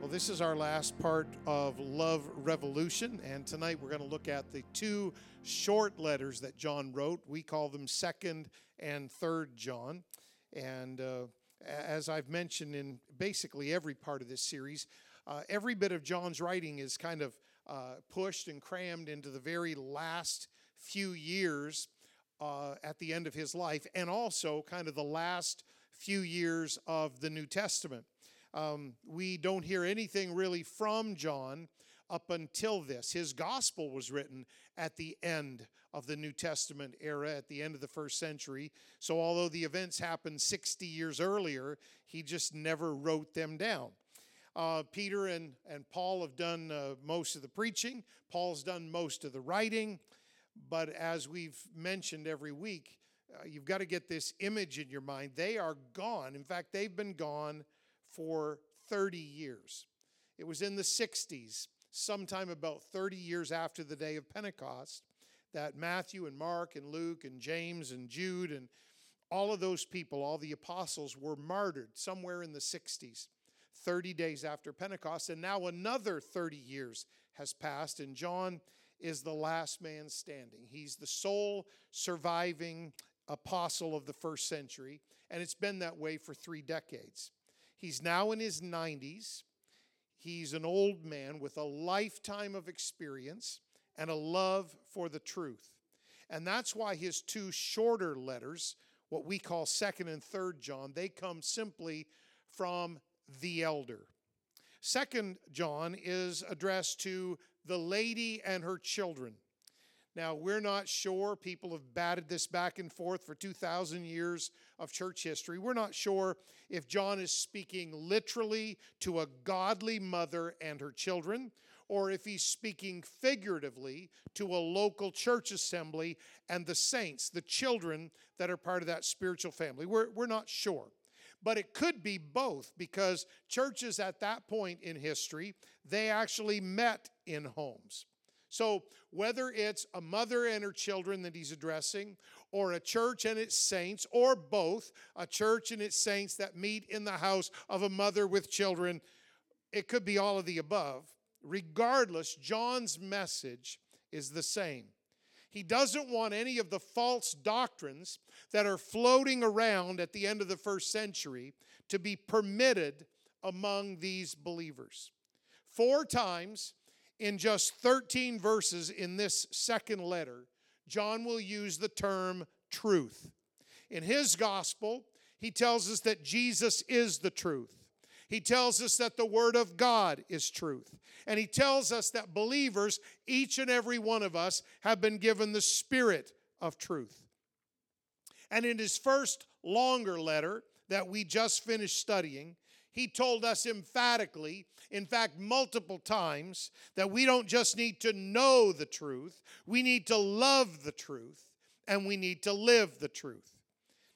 Well, this is our last part of Love Revolution, and tonight we're going to look at the two short letters that John wrote. We call them Second and Third John. And uh, as I've mentioned in basically every part of this series, uh, every bit of John's writing is kind of uh, pushed and crammed into the very last few years uh, at the end of his life, and also kind of the last few years of the New Testament. Um, we don't hear anything really from John up until this. His gospel was written at the end of the New Testament era, at the end of the first century. So, although the events happened 60 years earlier, he just never wrote them down. Uh, Peter and, and Paul have done uh, most of the preaching, Paul's done most of the writing. But as we've mentioned every week, uh, you've got to get this image in your mind. They are gone. In fact, they've been gone for 30 years. It was in the 60s, sometime about 30 years after the day of Pentecost, that Matthew and Mark and Luke and James and Jude and all of those people, all the apostles, were martyred somewhere in the 60s, 30 days after Pentecost. And now another 30 years has passed, and John is the last man standing. He's the sole surviving apostle of the first century, and it's been that way for three decades. He's now in his 90s. He's an old man with a lifetime of experience and a love for the truth. And that's why his two shorter letters, what we call 2nd and 3rd John, they come simply from the elder. 2nd John is addressed to the lady and her children. Now, we're not sure. People have batted this back and forth for 2,000 years of church history. We're not sure if John is speaking literally to a godly mother and her children, or if he's speaking figuratively to a local church assembly and the saints, the children that are part of that spiritual family. We're, we're not sure. But it could be both because churches at that point in history, they actually met in homes. So, whether it's a mother and her children that he's addressing, or a church and its saints, or both, a church and its saints that meet in the house of a mother with children, it could be all of the above. Regardless, John's message is the same. He doesn't want any of the false doctrines that are floating around at the end of the first century to be permitted among these believers. Four times in just 13 verses in this second letter, John will use the term truth. In his gospel, he tells us that Jesus is the truth. He tells us that the Word of God is truth. And he tells us that believers, each and every one of us, have been given the Spirit of truth. And in his first longer letter that we just finished studying, he told us emphatically, in fact, multiple times, that we don't just need to know the truth, we need to love the truth, and we need to live the truth.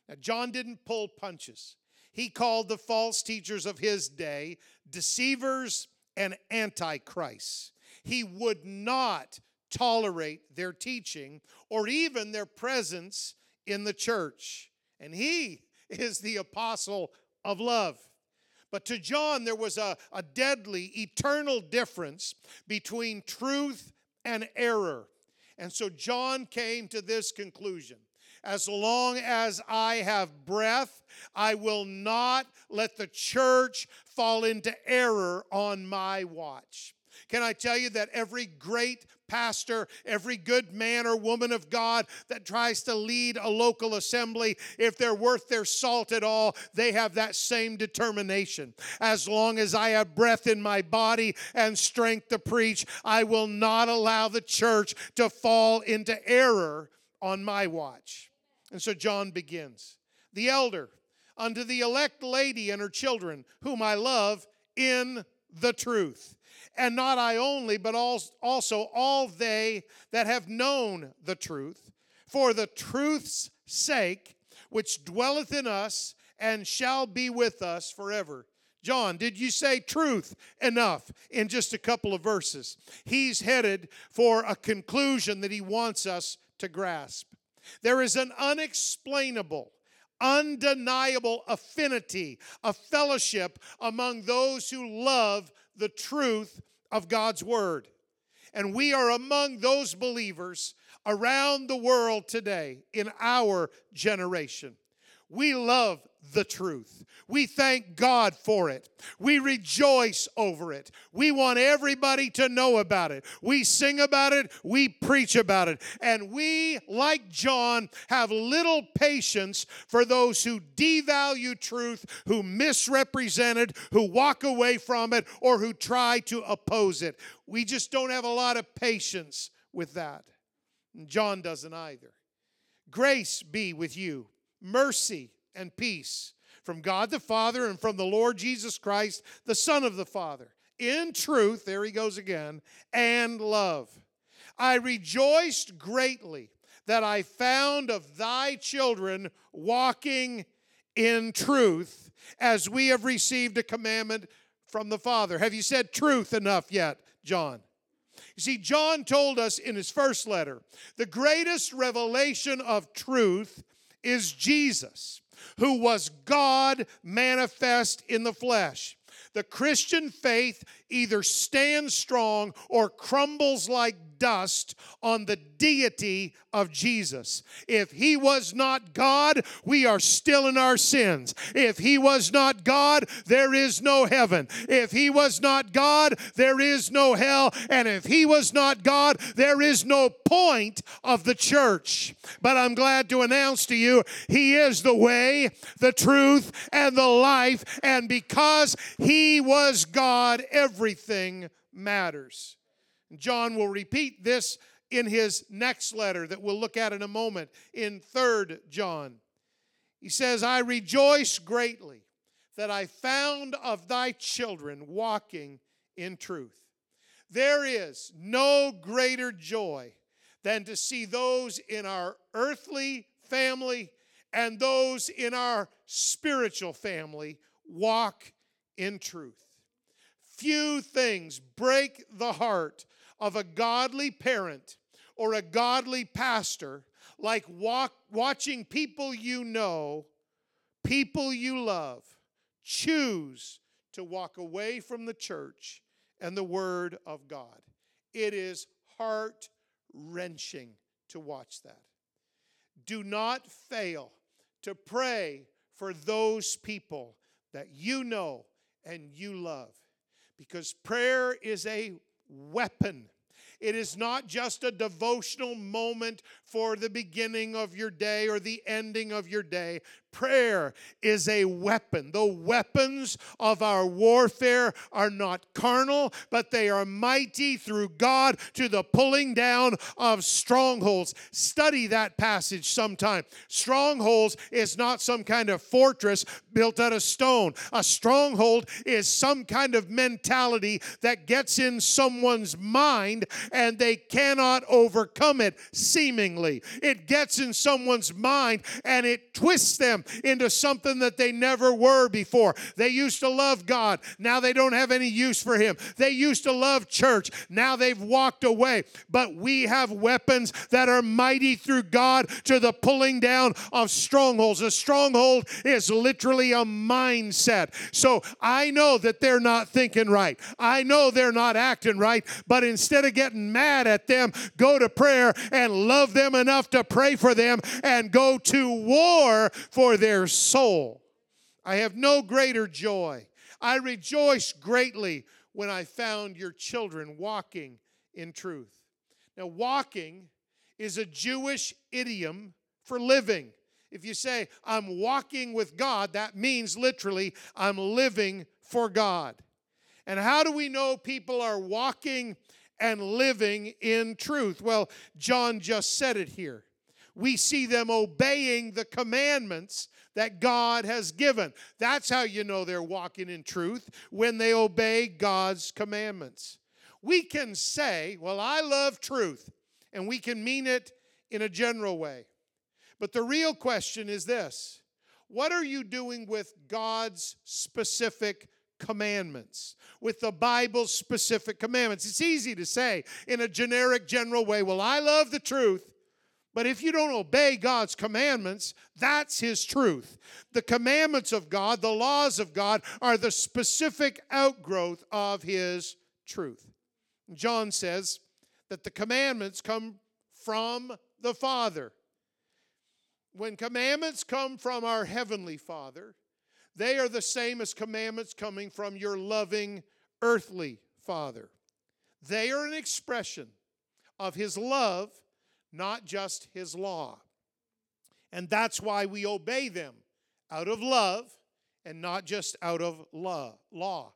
Now, John didn't pull punches. He called the false teachers of his day deceivers and antichrists. He would not tolerate their teaching or even their presence in the church. And he is the apostle of love. But to John, there was a, a deadly, eternal difference between truth and error. And so John came to this conclusion as long as I have breath, I will not let the church fall into error on my watch. Can I tell you that every great pastor, every good man or woman of God that tries to lead a local assembly, if they're worth their salt at all, they have that same determination. As long as I have breath in my body and strength to preach, I will not allow the church to fall into error on my watch. And so John begins The elder, unto the elect lady and her children, whom I love in the truth and not I only, but also all they that have known the truth, for the truth's sake, which dwelleth in us and shall be with us forever. John, did you say truth enough in just a couple of verses? He's headed for a conclusion that he wants us to grasp. There is an unexplainable, undeniable affinity, a fellowship among those who love the truth of God's word. And we are among those believers around the world today in our generation. We love the truth. We thank God for it. We rejoice over it. We want everybody to know about it. We sing about it. We preach about it. And we, like John, have little patience for those who devalue truth, who misrepresent it, who walk away from it, or who try to oppose it. We just don't have a lot of patience with that. John doesn't either. Grace be with you, mercy and peace from God the Father and from the Lord Jesus Christ, the Son of the Father. In truth, there he goes again, and love. I rejoiced greatly that I found of thy children walking in truth, as we have received a commandment from the Father. Have you said truth enough yet, John? You see, John told us in his first letter the greatest revelation of truth is Jesus who was God manifest in the flesh. The Christian faith either stands strong or crumbles like dust on the deity of Jesus. If he was not God, we are still in our sins. If he was not God, there is no heaven. If he was not God, there is no hell. And if he was not God, there is no point of the church. But I'm glad to announce to you, he is the way, the truth, and the life. And because he was God, everything matters. John will repeat this in his next letter that we'll look at in a moment in 3rd John. He says, I rejoice greatly that I found of thy children walking in truth. There is no greater joy than to see those in our earthly family and those in our spiritual family walk in truth. Few things break the heart of a godly parent or a godly pastor like walk, watching people you know, people you love, choose to walk away from the church and the Word of God. It is heart wrenching to watch that. Do not fail to pray for those people that you know and you love because prayer is a weapon. It is not just a devotional moment for the beginning of your day or the ending of your day. Prayer is a weapon. The weapons of our warfare are not carnal, but they are mighty through God to the pulling down of strongholds. Study that passage sometime. Strongholds is not some kind of fortress built out of stone. A stronghold is some kind of mentality that gets in someone's mind and they cannot overcome it, seemingly. It gets in someone's mind and it twists them into something that they never were before. They used to love God, now they don't have any use for Him. They used to love church, now they've walked away. But we have weapons that are mighty through God to the pulling down of strongholds. A stronghold is literally a mindset. So I know that they're not thinking right, I know they're not acting right, but instead of getting mad at them, go to prayer and love them enough to pray for them and go to war for their soul. I have no greater joy. I rejoice greatly when I found your children walking in truth. Now, walking is a Jewish idiom for living. If you say, I'm walking with God, that means literally, I'm living for God. And how do we know people are walking and living in truth? Well, John just said it here we see them obeying the commandments that God has given. That's how you know they're walking in truth when they obey God's commandments. We can say, Well, I love truth, and we can mean it in a general way. But the real question is this What are you doing with God's specific commandments, with the Bible's specific commandments? It's easy to say in a generic, general way, Well, I love the truth But if you don't obey God's commandments, that's His truth. The commandments of God, the laws of God, are the specific outgrowth of His truth. John says that the commandments come from the Father. When commandments come from our Heavenly Father, they are the same as commandments coming from your loving earthly Father. They are an expression of His love not just his law. And that's why we obey them out of love and not just out of law. law.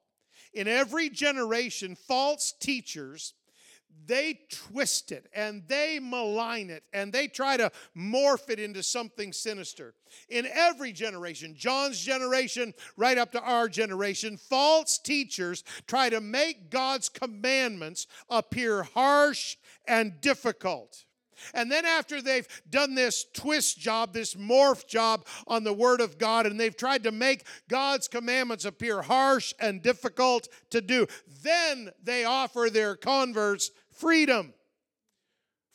In every generation, false teachers they twist it and they malign it and they try to morph it into something sinister. In every generation, John's generation, right up to our generation, false teachers try to make God's commandments appear harsh and difficult. And then, after they've done this twist job, this morph job on the Word of God, and they've tried to make God's commandments appear harsh and difficult to do, then they offer their converts freedom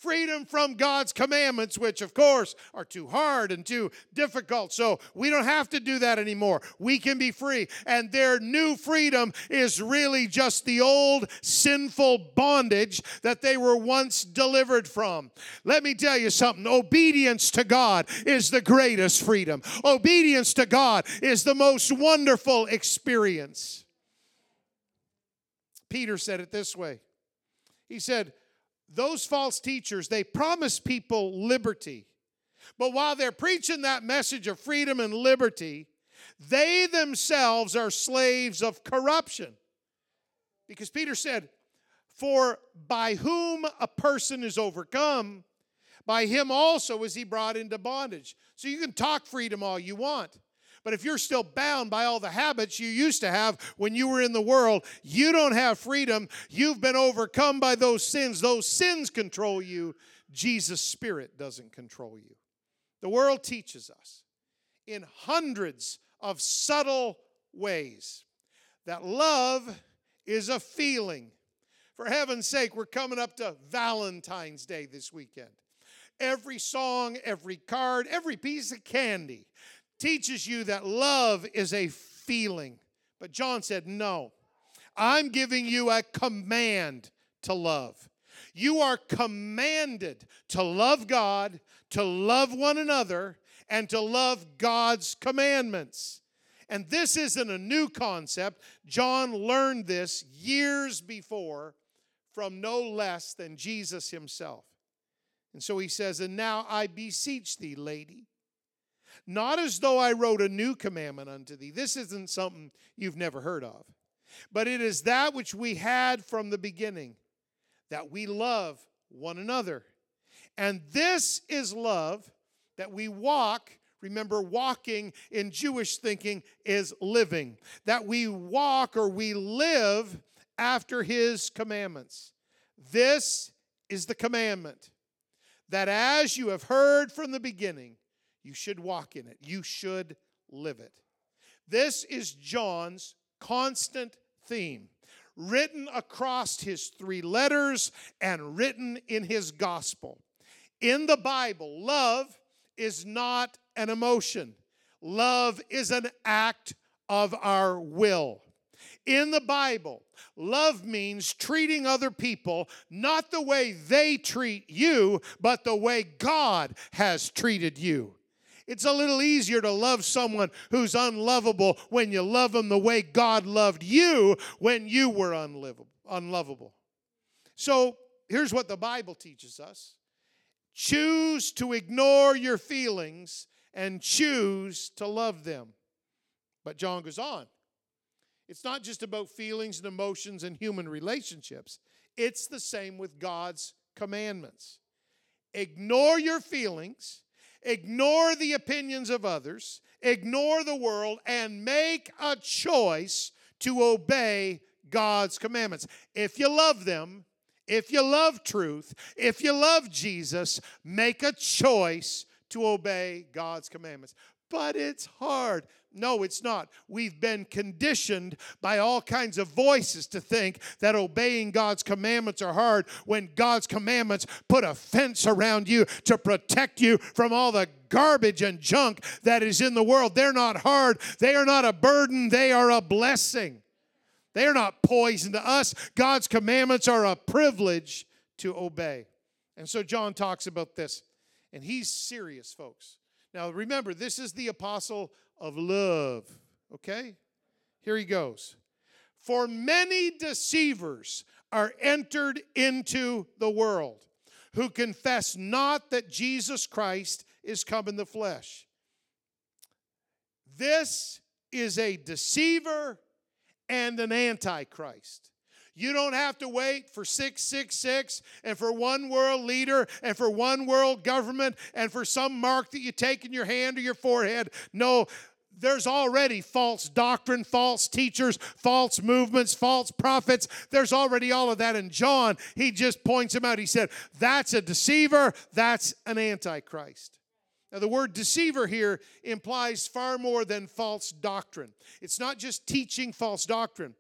freedom from God's commandments, which of course are too hard and too difficult. So we don't have to do that anymore. We can be free. And their new freedom is really just the old sinful bondage that they were once delivered from. Let me tell you something obedience to God is the greatest freedom, obedience to God is the most wonderful experience. Peter said it this way. He said, those false teachers, they promise people liberty. But while they're preaching that message of freedom and liberty, they themselves are slaves of corruption. Because Peter said, For by whom a person is overcome, by him also is he brought into bondage. So you can talk freedom all you want. But if you're still bound by all the habits you used to have when you were in the world, you don't have freedom. You've been overcome by those sins. Those sins control you. Jesus' Spirit doesn't control you. The world teaches us in hundreds of subtle ways that love is a feeling. For heaven's sake, we're coming up to Valentine's Day this weekend. Every song, every card, every piece of candy teaches you that love is a feeling. But John said, No, I'm giving you a command to love. You are commanded to love God, to love one another, and to love God's commandments. And this isn't a new concept. John learned this years before from no less than Jesus himself. And so he says, And now I beseech thee, lady, not as though I wrote a new commandment unto thee. This isn't something you've never heard of, but it is that which we had from the beginning, that we love one another. And this is love that we walk. Remember, walking in Jewish thinking is living. That we walk or we live after his commandments. This is the commandment that as you have heard from the beginning, you should walk in it. You should live it. This is John's constant theme, written across his three letters and written in his gospel. In the Bible, love is not an emotion, love is an act of our will. In the Bible, love means treating other people not the way they treat you, but the way God has treated you. It's a little easier to love someone who's unlovable when you love them the way God loved you when you were unlovable. So here's what the Bible teaches us choose to ignore your feelings and choose to love them. But John goes on. It's not just about feelings and emotions and human relationships, it's the same with God's commandments. Ignore your feelings ignore the opinions of others, ignore the world, and make a choice to obey God's commandments. If you love them, if you love truth, if you love Jesus, make a choice to obey God's commandments. But it's hard. No, it's not. We've been conditioned by all kinds of voices to think that obeying God's commandments are hard when God's commandments put a fence around you to protect you from all the garbage and junk that is in the world. They're not hard, they are not a burden, they are a blessing. They are not poison to us. God's commandments are a privilege to obey. And so John talks about this, and he's serious, folks. Now remember, this is the apostle of love. Okay? Here he goes. For many deceivers are entered into the world who confess not that Jesus Christ is come in the flesh. This is a deceiver and an antichrist. You don't have to wait for 666 and for one world leader and for one world government and for some mark that you take in your hand or your forehead. No, there's already false doctrine, false teachers, false movements, false prophets. There's already all of that. And John, he just points them out. He said, That's a deceiver, that's an antichrist. Now, the word deceiver here implies far more than false doctrine. It's not just teaching false doctrine.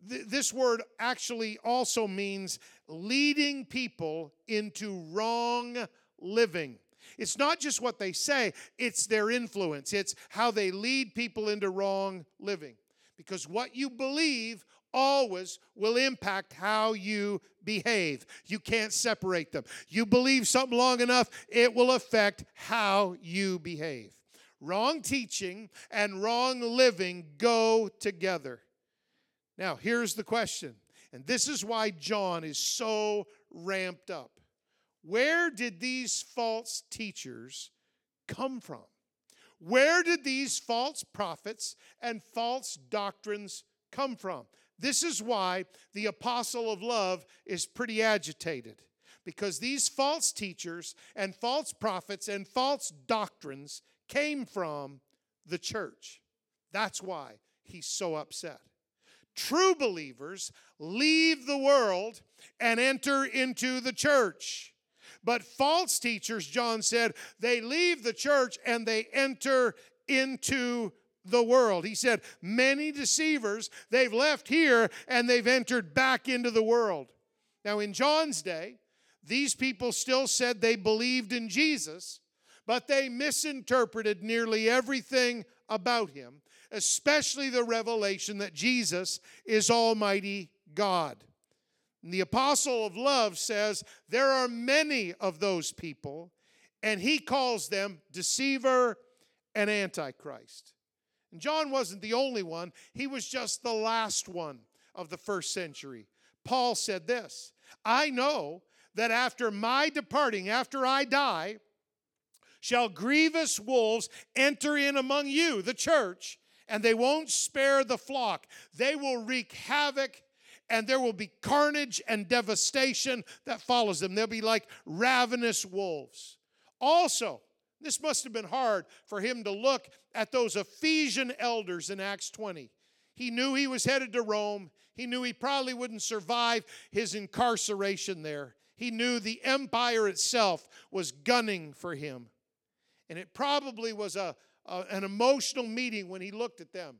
This word actually also means leading people into wrong living. It's not just what they say, it's their influence. It's how they lead people into wrong living. Because what you believe always will impact how you behave. You can't separate them. You believe something long enough, it will affect how you behave. Wrong teaching and wrong living go together. Now, here's the question, and this is why John is so ramped up. Where did these false teachers come from? Where did these false prophets and false doctrines come from? This is why the apostle of love is pretty agitated because these false teachers and false prophets and false doctrines came from the church. That's why he's so upset. True believers leave the world and enter into the church. But false teachers, John said, they leave the church and they enter into the world. He said, Many deceivers, they've left here and they've entered back into the world. Now, in John's day, these people still said they believed in Jesus, but they misinterpreted nearly everything about him, especially the revelation that Jesus is Almighty God. And the apostle of love says there are many of those people, and he calls them deceiver and antichrist. And John wasn't the only one, he was just the last one of the first century. Paul said this I know that after my departing, after I die, shall grievous wolves enter in among you, the church, and they won't spare the flock. They will wreak havoc and there will be carnage and devastation that follows them. They'll be like ravenous wolves. Also, this must have been hard for him to look at those Ephesian elders in Acts 20. He knew he was headed to Rome. He knew he probably wouldn't survive his incarceration there. He knew the empire itself was gunning for him. And it probably was a, a, an emotional meeting when he looked at them.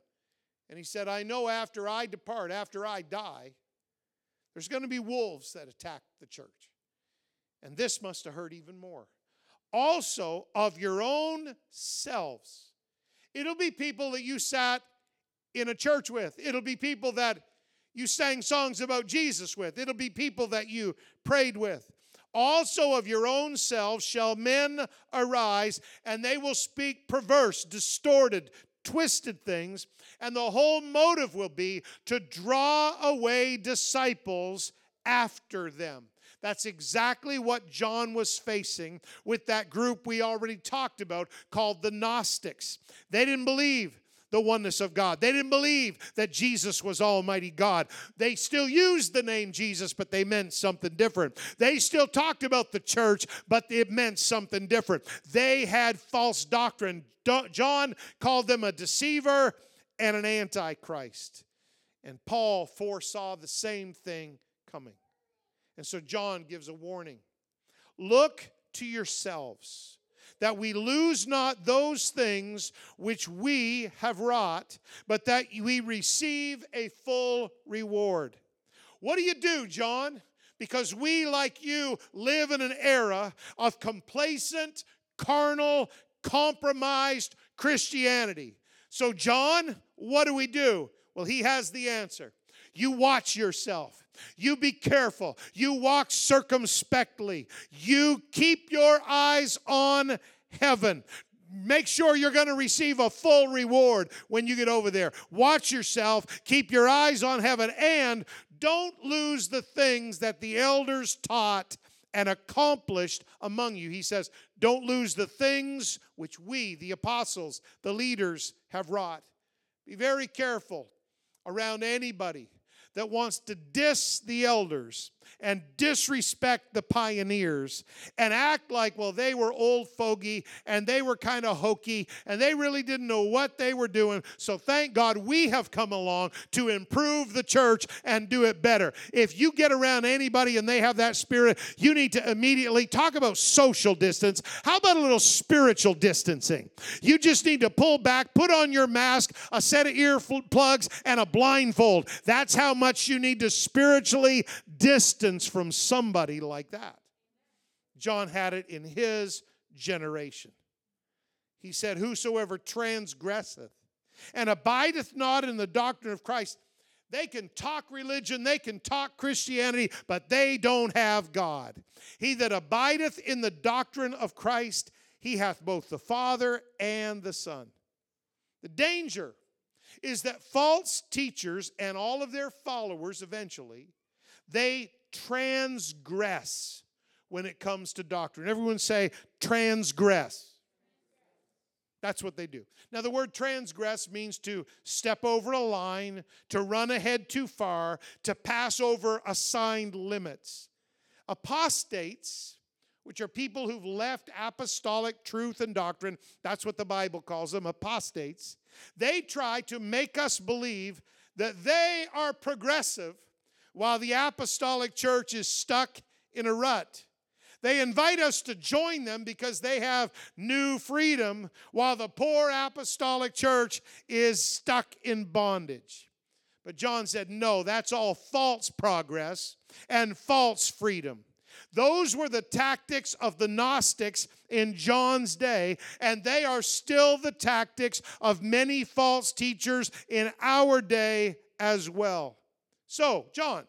And he said, I know after I depart, after I die, there's going to be wolves that attack the church. And this must have hurt even more. Also, of your own selves. It'll be people that you sat in a church with, it'll be people that you sang songs about Jesus with, it'll be people that you prayed with. Also, of your own selves shall men arise, and they will speak perverse, distorted, twisted things, and the whole motive will be to draw away disciples after them. That's exactly what John was facing with that group we already talked about called the Gnostics. They didn't believe the oneness of God. They didn't believe that Jesus was Almighty God. They still used the name Jesus, but they meant something different. They still talked about the church, but it meant something different. They had false doctrine. John called them a deceiver and an antichrist. And Paul foresaw the same thing coming. And so John gives a warning Look to yourselves that we lose not those things which we have wrought, but that we receive a full reward. What do you do, John? Because we, like you, live in an era of complacent, carnal, compromised Christianity. So, John, what do we do? Well, he has the answer. You watch yourself. You be careful. You walk circumspectly. You keep your eyes on heaven. Make sure you're going to receive a full reward when you get over there. Watch yourself. Keep your eyes on heaven. And don't lose the things that the elders taught and accomplished among you. He says, Don't lose the things which we, the apostles, the leaders, have wrought. Be very careful around anybody that wants to diss the elders and disrespect the pioneers and act like, well, they were old fogey and they were kind of hokey and they really didn't know what they were doing. So thank God we have come along to improve the church and do it better. If you get around anybody and they have that spirit, you need to immediately talk about social distance. How about a little spiritual distancing? You just need to pull back, put on your mask, a set of ear plugs, and a blindfold. That's how much you need to spiritually distance from somebody like that. John had it in his generation. He said, Whosoever transgresseth and abideth not in the doctrine of Christ, they can talk religion, they can talk Christianity, but they don't have God. He that abideth in the doctrine of Christ, he hath both the Father and the Son. The danger is that false teachers and all of their followers eventually, they transgress when it comes to doctrine. Everyone say, transgress. That's what they do. Now, the word transgress means to step over a line, to run ahead too far, to pass over assigned limits. Apostates, which are people who've left apostolic truth and doctrine, that's what the Bible calls them, apostates, they try to make us believe that they are progressive while the apostolic church is stuck in a rut. They invite us to join them because they have new freedom, while the poor apostolic church is stuck in bondage. But John said, no, that's all false progress and false freedom. Those were the tactics of the Gnostics in John's day, and they are still the tactics of many false teachers in our day as well. So, John,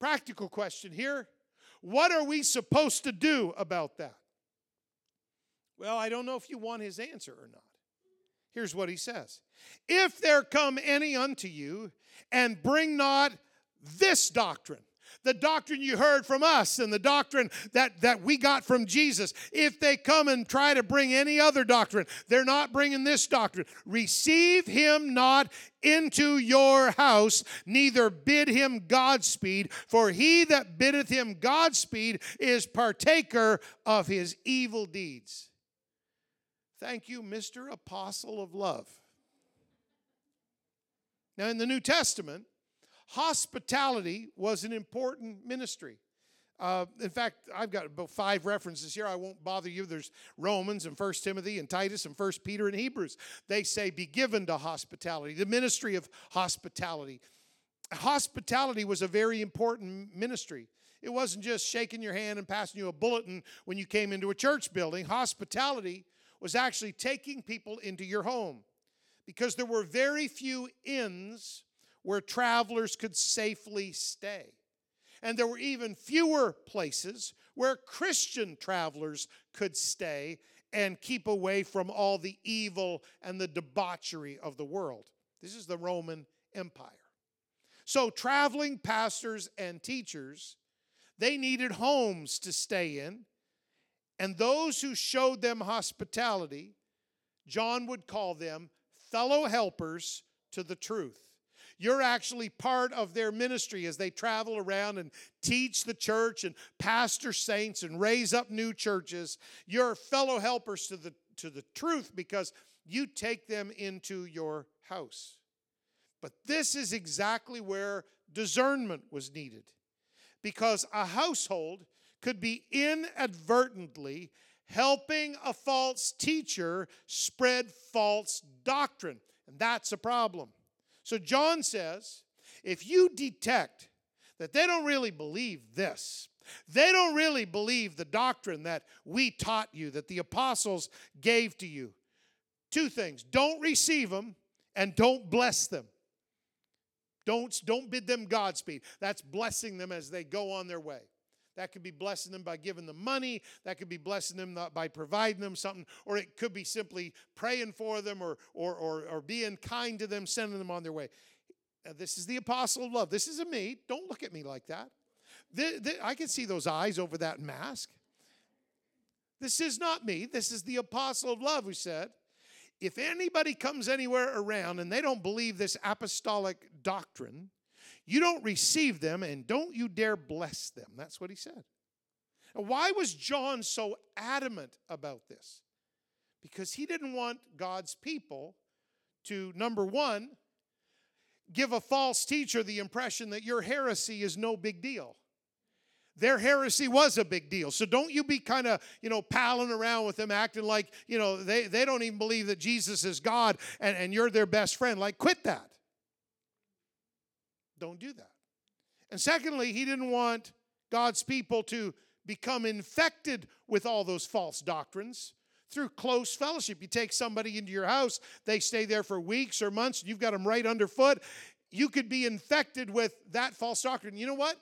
practical question here. What are we supposed to do about that? Well, I don't know if you want his answer or not. Here's what he says If there come any unto you and bring not this doctrine, the doctrine you heard from us and the doctrine that, that we got from Jesus, if they come and try to bring any other doctrine, they're not bringing this doctrine. Receive him not into your house, neither bid him Godspeed, for he that biddeth him Godspeed is partaker of his evil deeds. Thank you, Mr. Apostle of Love. Now, in the New Testament, hospitality was an important ministry. Uh, in fact, I've got about five references here. I won't bother you. There's Romans and First Timothy and Titus and First Peter and Hebrews. They say, be given to hospitality, the ministry of hospitality. Hospitality was a very important ministry. It wasn't just shaking your hand and passing you a bulletin when you came into a church building. Hospitality was actually taking people into your home because there were very few inns where travelers could safely stay. And there were even fewer places where Christian travelers could stay and keep away from all the evil and the debauchery of the world. This is the Roman Empire. So, traveling pastors and teachers, they needed homes to stay in. And those who showed them hospitality, John would call them fellow helpers to the truth. You're actually part of their ministry as they travel around and teach the church and pastor saints and raise up new churches. You're fellow helpers to the, to the truth because you take them into your house. But this is exactly where discernment was needed because a household could be inadvertently helping a false teacher spread false doctrine. And that's a problem. So John says if you detect that they don't really believe this, they don't really believe the doctrine that we taught you, that the apostles gave to you. Two things don't receive them and don't bless them. Don't, don't bid them Godspeed. That's blessing them as they go on their way. That could be blessing them by giving them money. That could be blessing them by providing them something. Or it could be simply praying for them or, or, or, or being kind to them, sending them on their way. This is the apostle of love. This isn't me. Don't look at me like that. The, the, I can see those eyes over that mask. This is not me. This is the apostle of love who said, if anybody comes anywhere around and they don't believe this apostolic doctrine, you don't receive them and don't you dare bless them. That's what he said. Now, why was John so adamant about this? Because he didn't want God's people to, number one, give a false teacher the impression that your heresy is no big deal. Their heresy was a big deal. So don't you be kind of, you know, palling around with them, acting like, you know, they, they don't even believe that Jesus is God and, and you're their best friend. Like, quit that. Don't do that. And secondly, he didn't want God's people to become infected with all those false doctrines through close fellowship. You take somebody into your house, they stay there for weeks or months, and you've got them right underfoot. You could be infected with that false doctrine. You know what?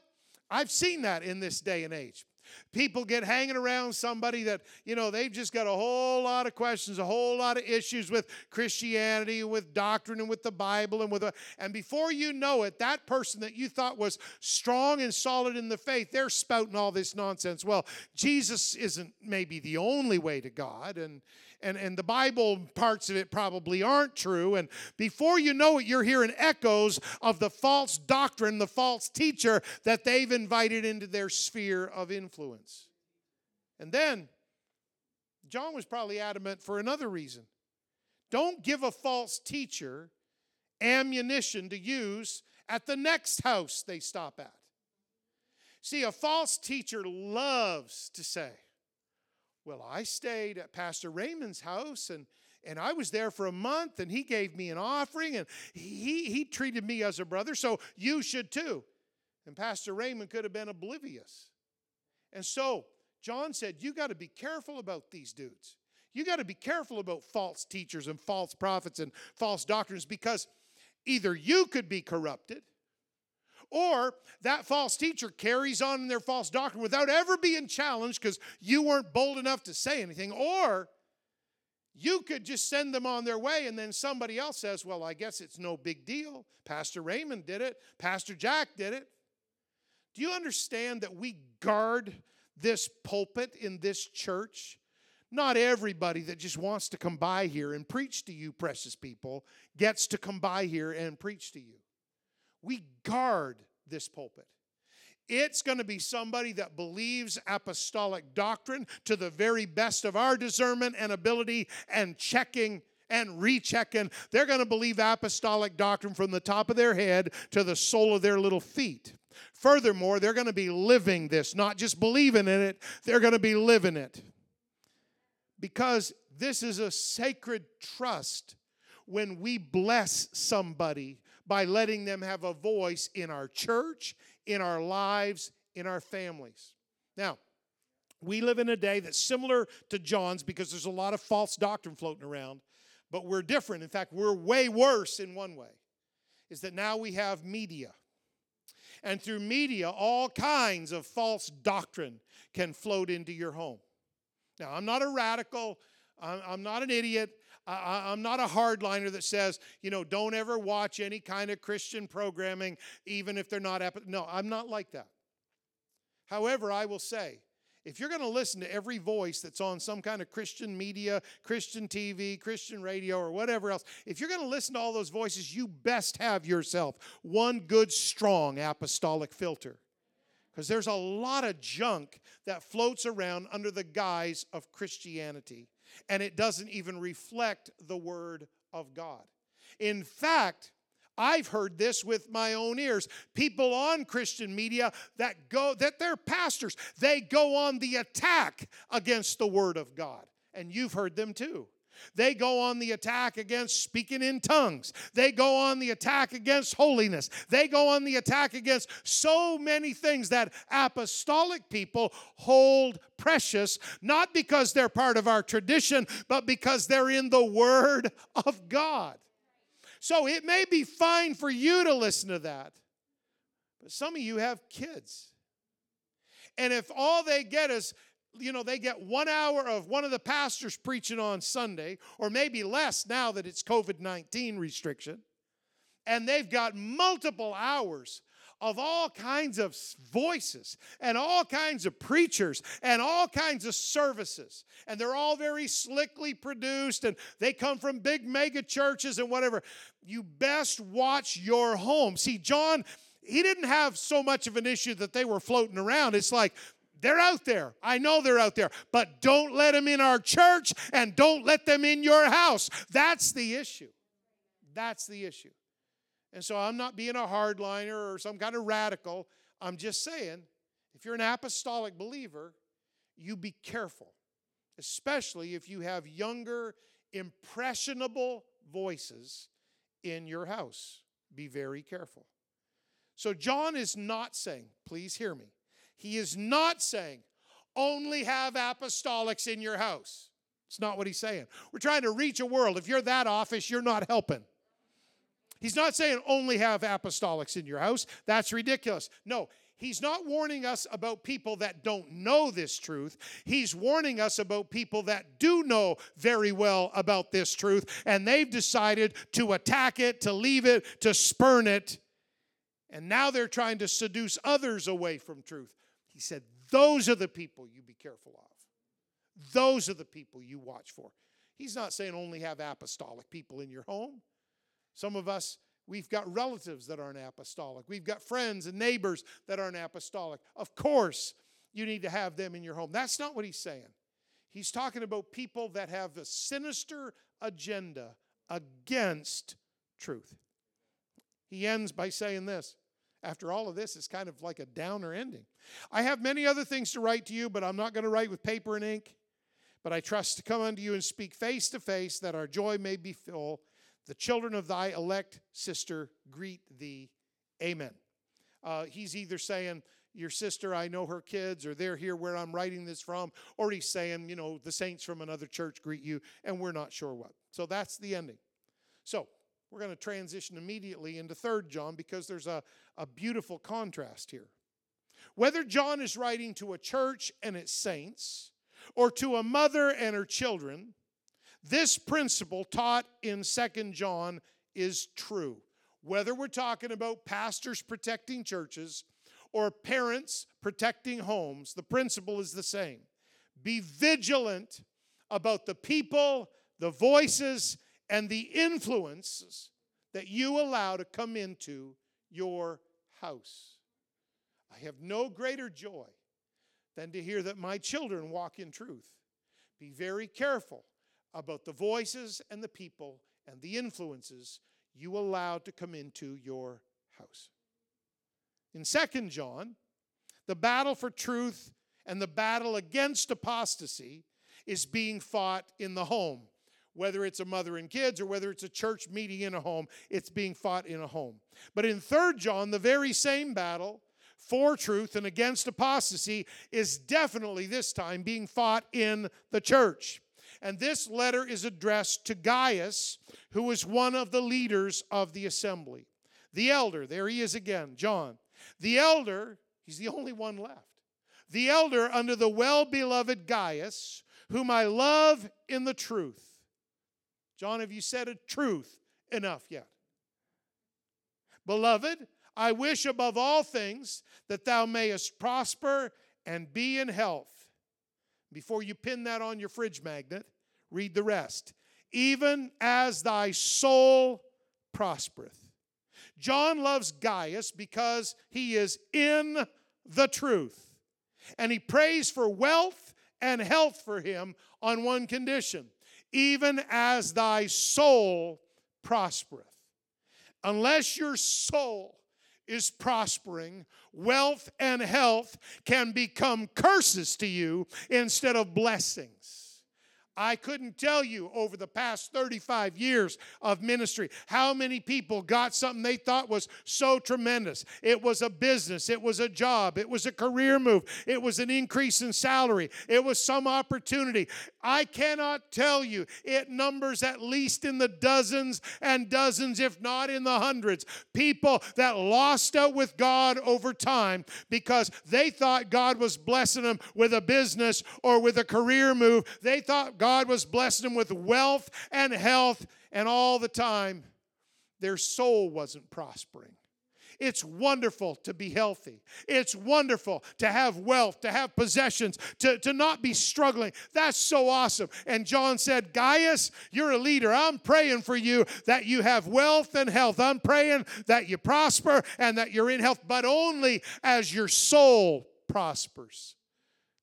I've seen that in this day and age. People get hanging around somebody that, you know, they've just got a whole lot of questions, a whole lot of issues with Christianity, and with doctrine, and with the Bible, and with a, and before you know it, that person that you thought was strong and solid in the faith, they're spouting all this nonsense. Well, Jesus isn't maybe the only way to God, and and, and the Bible parts of it probably aren't true. And before you know it, you're hearing echoes of the false doctrine, the false teacher that they've invited into their sphere of influence. And then, John was probably adamant for another reason. Don't give a false teacher ammunition to use at the next house they stop at. See, a false teacher loves to say, well, I stayed at Pastor Raymond's house and and I was there for a month and he gave me an offering and he he treated me as a brother, so you should too. And Pastor Raymond could have been oblivious. And so John said, You got to be careful about these dudes. You got to be careful about false teachers and false prophets and false doctrines because either you could be corrupted or that false teacher carries on in their false doctrine without ever being challenged because you weren't bold enough to say anything. Or you could just send them on their way, and then somebody else says, Well, I guess it's no big deal. Pastor Raymond did it, Pastor Jack did it. Do you understand that we guard this pulpit in this church? Not everybody that just wants to come by here and preach to you, precious people, gets to come by here and preach to you we guard this pulpit. It's going to be somebody that believes apostolic doctrine to the very best of our discernment and ability and checking and rechecking. They're going to believe apostolic doctrine from the top of their head to the sole of their little feet. Furthermore, they're going to be living this, not just believing in it, they're going to be living it. Because this is a sacred trust when we bless somebody by letting them have a voice in our church, in our lives, in our families. Now, we live in a day that's similar to John's because there's a lot of false doctrine floating around, but we're different. In fact, we're way worse in one way is that now we have media. And through media, all kinds of false doctrine can float into your home. Now, I'm not a radical, I'm not an idiot. I, am not a hardliner that says, you know, don't ever watch any kind of Christian programming, even if they're not. no, I'm not like that. However, I will say, if you're going to listen to every voice that's on some kind of Christian media, Christian TV, Christian radio, or whatever else, if you're going to listen to all those voices, you best have yourself one good, strong apostolic filter. Because there's a lot of junk that floats around under the guise of Christianity and it doesn't even reflect the Word of God. In fact, I've heard this with my own ears. People on Christian media that go, that they're pastors, they go on the attack against the Word of God. And you've heard them too. They go on the attack against speaking in tongues. They go on the attack against holiness. They go on the attack against so many things that apostolic people hold precious, not because they're part of our tradition, but because they're in the Word of God. So it may be fine for you to listen to that, but some of you have kids. And if all they get is you know, they get one hour of one of the pastors preaching on Sunday, or maybe less now that it's COVID 19 restriction. And they've got multiple hours of all kinds of voices and all kinds of preachers and all kinds of services. And they're all very slickly produced and they come from big mega churches and whatever. You best watch your home. See, John he didn't have so much of an issue that they were floating around. It's like they're out there. I know they're out there. But don't let them in our church and don't let them in your house. That's the issue. That's the issue. And so I'm not being a hardliner or some kind of radical. I'm just saying, if you're an apostolic believer, you be careful, especially if you have younger, impressionable voices in your house. Be very careful. So, John is not saying, please hear me, he is not saying, only have apostolics in your house. It's not what he's saying. We're trying to reach a world. If you're that office, you're not helping. He's not saying only have apostolics in your house. That's ridiculous. No, he's not warning us about people that don't know this truth. He's warning us about people that do know very well about this truth, and they've decided to attack it, to leave it, to spurn it. And now they're trying to seduce others away from truth. He said, Those are the people you be careful of. Those are the people you watch for. He's not saying only have apostolic people in your home. Some of us, we've got relatives that aren't apostolic. We've got friends and neighbors that aren't apostolic. Of course, you need to have them in your home. That's not what he's saying. He's talking about people that have a sinister agenda against truth. He ends by saying this after all of this, it's kind of like a downer ending. I have many other things to write to you, but I'm not going to write with paper and ink. But I trust to come unto you and speak face to face, that our joy may be full. The children of thy elect sister greet thee. Amen. Uh, he's either saying, Your sister, I know her kids, or they're here where I'm writing this from, or he's saying, You know, the saints from another church greet you, and we're not sure what. So that's the ending. So we're going to transition immediately into 3rd John because there's a, a beautiful contrast here. Whether John is writing to a church and its saints or to a mother and her children, this principle taught in 2nd John is true. Whether we're talking about pastors protecting churches or parents protecting homes, the principle is the same. Be vigilant about the people, the voices, and the influences that you allow to come into your house. I have no greater joy than to hear that my children walk in truth. Be very careful about the voices and the people and the influences you allow to come into your house. In Second John, the battle for truth and the battle against apostasy is being fought in the home whether it's a mother and kids or whether it's a church meeting in a home, it's being fought in a home. But in 3rd John, the very same battle for truth and against apostasy is definitely this time being fought in the church. And this letter is addressed to Gaius, who was one of the leaders of the assembly. The elder, there he is again, John. The elder, he's the only one left. The elder under the well beloved Gaius, whom I love in the truth John, have you said a truth enough yet? Beloved, I wish above all things that thou mayest prosper and be in health. Before you pin that on your fridge magnet, read the rest. Even as thy soul prospereth. John loves Gaius because he is in the truth. And he prays for wealth and health for him on one condition even as thy soul prospereth. unless your soul is prospering, wealth and health can become curses to you instead of blessings. I couldn't tell you over the past 35 years of ministry how many people got something they thought was so tremendous. It was a business, it was a job, it was a career move, it was an increase in salary, it was some opportunity. I cannot tell you, it numbers at least in the dozens and dozens, if not in the hundreds. People that lost out with God over time because they thought God was blessing them with a business or with a career move. They thought God was blessing them with wealth and health, and all the time, their soul wasn't prospering. It's wonderful to be healthy. It's wonderful to have wealth, to have possessions, to, to not be struggling. That's so awesome. And John said, Gaius, you're a leader. I'm praying for you that you have wealth and health. I'm praying that you prosper and that you're in health, but only as your soul prospers.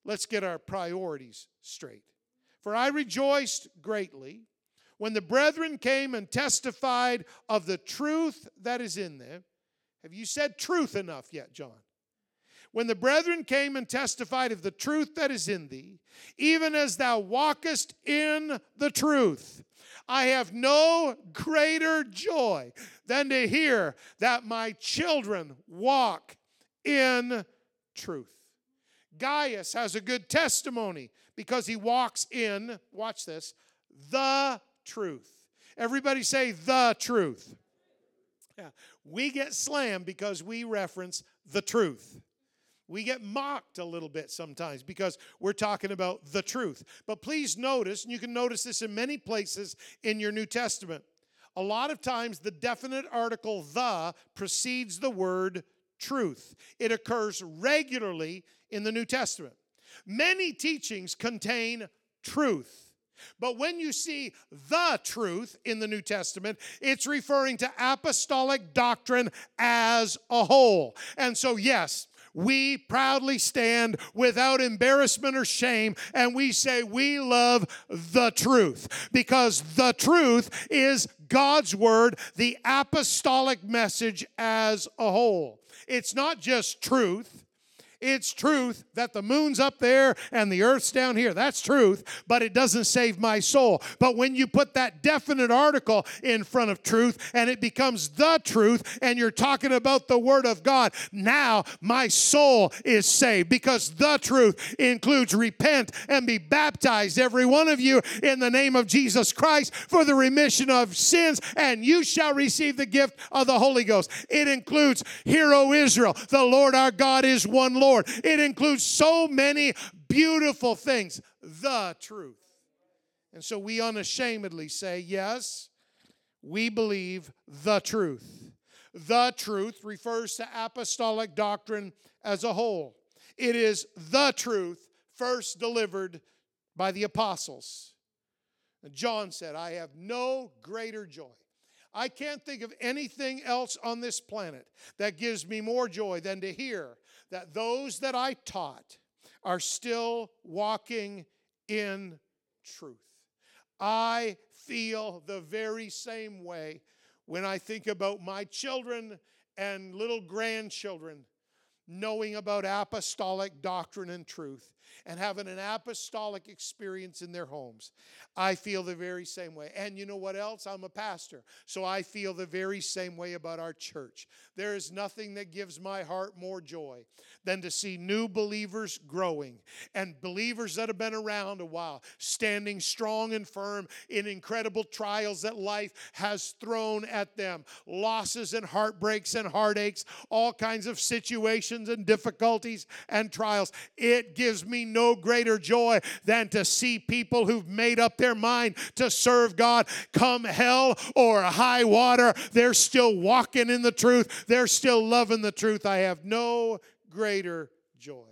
Let's get our priorities straight. For I rejoiced greatly when the brethren came and testified of the truth that is in them. Have you said truth enough yet, John? When the brethren came and testified of the truth that is in thee, even as thou walkest in the truth, I have no greater joy than to hear that my children walk in truth. Gaius has a good testimony because he walks in, watch this, the truth. Everybody say the truth. Yeah. We get slammed because we reference the truth. We get mocked a little bit sometimes because we're talking about the truth. But please notice, and you can notice this in many places in your New Testament, a lot of times the definite article the precedes the word truth. It occurs regularly in the New Testament. Many teachings contain truth. But when you see the truth in the New Testament, it's referring to apostolic doctrine as a whole. And so, yes, we proudly stand without embarrassment or shame and we say we love the truth because the truth is God's word, the apostolic message as a whole. It's not just truth, it's truth that the moon's up there and the earth's down here. That's truth, but it doesn't save my soul. But when you put that definite article in front of truth and it becomes the truth and you're talking about the Word of God, now my soul is saved because the truth includes repent and be baptized, every one of you, in the name of Jesus Christ for the remission of sins, and you shall receive the gift of the Holy Ghost. It includes, Hear, O Israel, the Lord our God is one Lord. Lord. It includes so many beautiful things. The truth. And so we unashamedly say, yes, we believe the truth. The truth refers to apostolic doctrine as a whole. It is the truth first delivered by the apostles. John said, I have no greater joy. I can't think of anything else on this planet that gives me more joy than to hear that those that I taught are still walking in truth. I feel the very same way when I think about my children and little grandchildren knowing about apostolic doctrine and truth and having an apostolic experience in their homes. I feel the very same way. And you know what else? I'm a pastor, so I feel the very same way about our church. There is nothing that gives my heart more joy than to see new believers growing and believers that have been around a while standing strong and firm in incredible trials that life has thrown at them losses and heartbreaks and heartaches, all kinds of situations and difficulties and trials. It gives me no greater joy than to see people who've made up their mind to serve God come hell or high water. They're still walking in the truth, they're still loving the truth. I have no greater joy.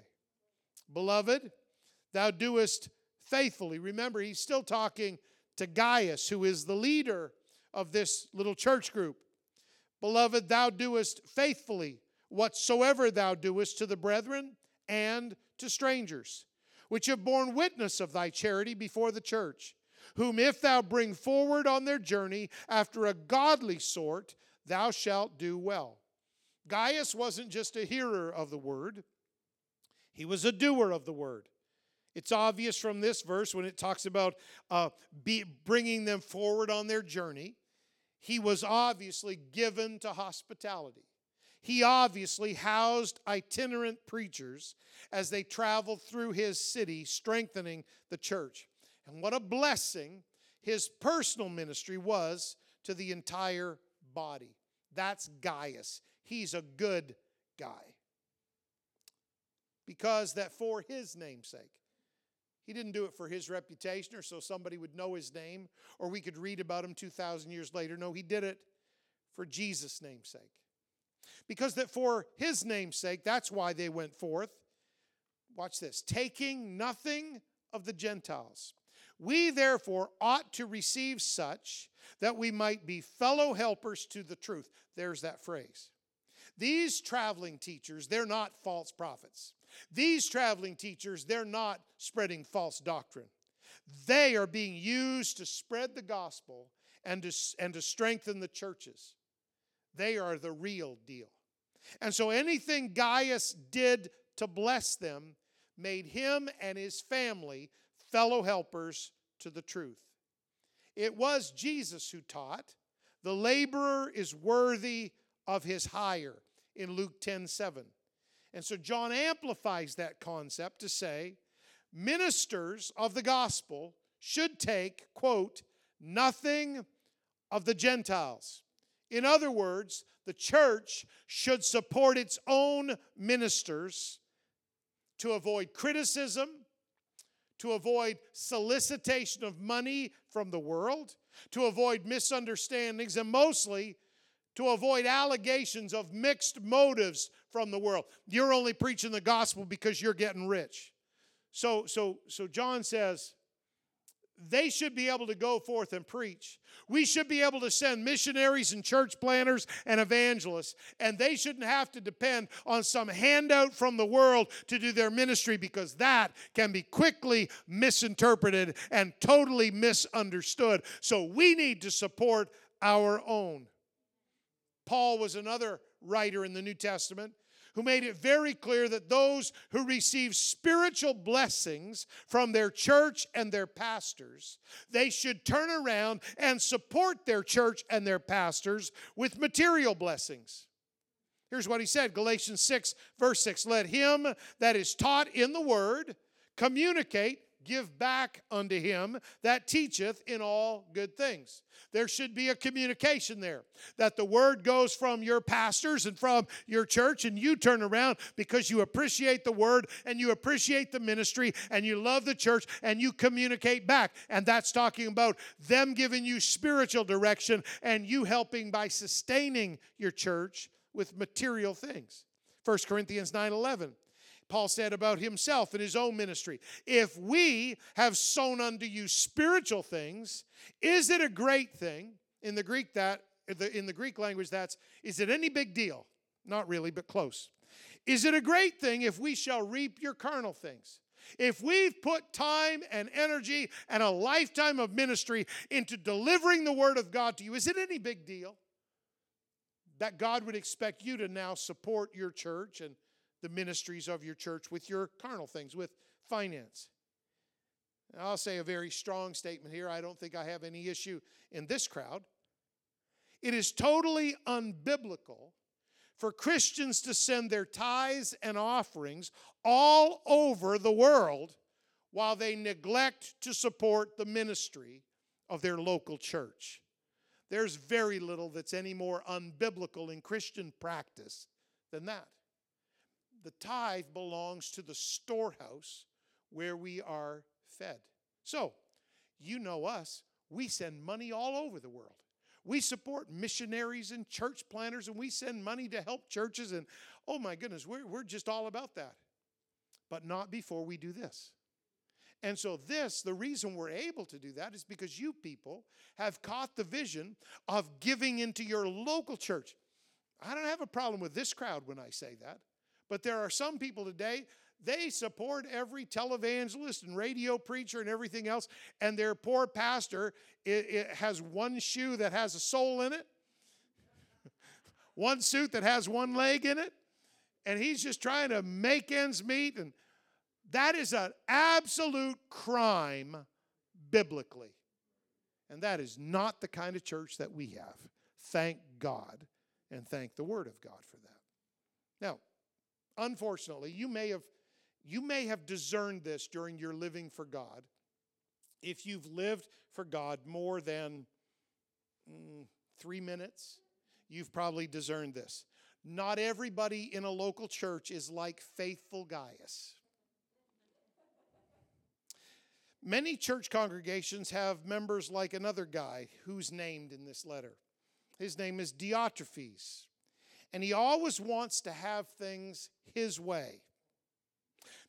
Beloved, thou doest faithfully. Remember, he's still talking to Gaius, who is the leader of this little church group. Beloved, thou doest faithfully whatsoever thou doest to the brethren and to strangers, which have borne witness of thy charity before the church, whom if thou bring forward on their journey after a godly sort, thou shalt do well. Gaius wasn't just a hearer of the word, he was a doer of the word. It's obvious from this verse when it talks about uh, be, bringing them forward on their journey. He was obviously given to hospitality. He obviously housed itinerant preachers as they traveled through his city, strengthening the church. And what a blessing his personal ministry was to the entire body. That's Gaius. He's a good guy. Because that for his namesake. He didn't do it for his reputation or so somebody would know his name or we could read about him 2,000 years later. No, he did it for Jesus' namesake. Because that for his name's sake, that's why they went forth. Watch this taking nothing of the Gentiles. We therefore ought to receive such that we might be fellow helpers to the truth. There's that phrase. These traveling teachers, they're not false prophets. These traveling teachers, they're not spreading false doctrine. They are being used to spread the gospel and to, and to strengthen the churches. They are the real deal. And so anything Gaius did to bless them made him and his family fellow helpers to the truth. It was Jesus who taught, the laborer is worthy of his hire in Luke 10 7. And so John amplifies that concept to say ministers of the gospel should take, quote, nothing of the Gentiles. In other words, the church should support its own ministers to avoid criticism, to avoid solicitation of money from the world, to avoid misunderstandings, and mostly to avoid allegations of mixed motives from the world. You're only preaching the gospel because you're getting rich. So, so, so John says, they should be able to go forth and preach. We should be able to send missionaries and church planners and evangelists, and they shouldn't have to depend on some handout from the world to do their ministry because that can be quickly misinterpreted and totally misunderstood. So we need to support our own. Paul was another writer in the New Testament who made it very clear that those who receive spiritual blessings from their church and their pastors, they should turn around and support their church and their pastors with material blessings. Here's what he said Galatians 6, verse 6 Let him that is taught in the word communicate give back unto him that teacheth in all good things. There should be a communication there that the word goes from your pastors and from your church, and you turn around because you appreciate the word and you appreciate the ministry and you love the church and you communicate back. And that's talking about them giving you spiritual direction and you helping by sustaining your church with material things. 1 Corinthians 9 11. Paul said about himself in his own ministry. If we have sown unto you spiritual things, is it a great thing? In the Greek, that in the Greek language, that's is it any big deal? Not really, but close. Is it a great thing if we shall reap your carnal things? If we've put time and energy and a lifetime of ministry into delivering the word of God to you, is it any big deal that God would expect you to now support your church and the ministries of your church with your carnal things, with finance. I'll say a very strong statement here. I don't think I have any issue in this crowd. It is totally unbiblical for Christians to send their tithes and offerings all over the world while they neglect to support the ministry of their local church. There's very little that's any more unbiblical in Christian practice than that the tithe belongs to the storehouse where we are fed. So, you know us, we send money all over the world. We support missionaries and church planners, and we send money to help churches. And oh my goodness, we're, we're just all about that. But not before we do this. And so, this, the reason we're able to do that is because you people have caught the vision of giving into your local church. I don't have a problem with this crowd when I say that. But there are some people today, they support every televangelist and radio preacher and everything else, and their poor pastor it, it has one shoe that has a sole in it. one suit that has one leg in it, and he's just trying to make ends meet. And that is an absolute crime biblically. And that is not the kind of church that we have. Thank God and thank the Word of God for that. Now, unfortunately, you may have you may have discerned this during your living for God. If you've lived for God more than mm, three minutes, you've probably discerned this. Not everybody in a local church is like faithful Gaius. Many church congregations have members like another guy who's named in this letter. His name is Diotrephes, and he always wants to have things his way.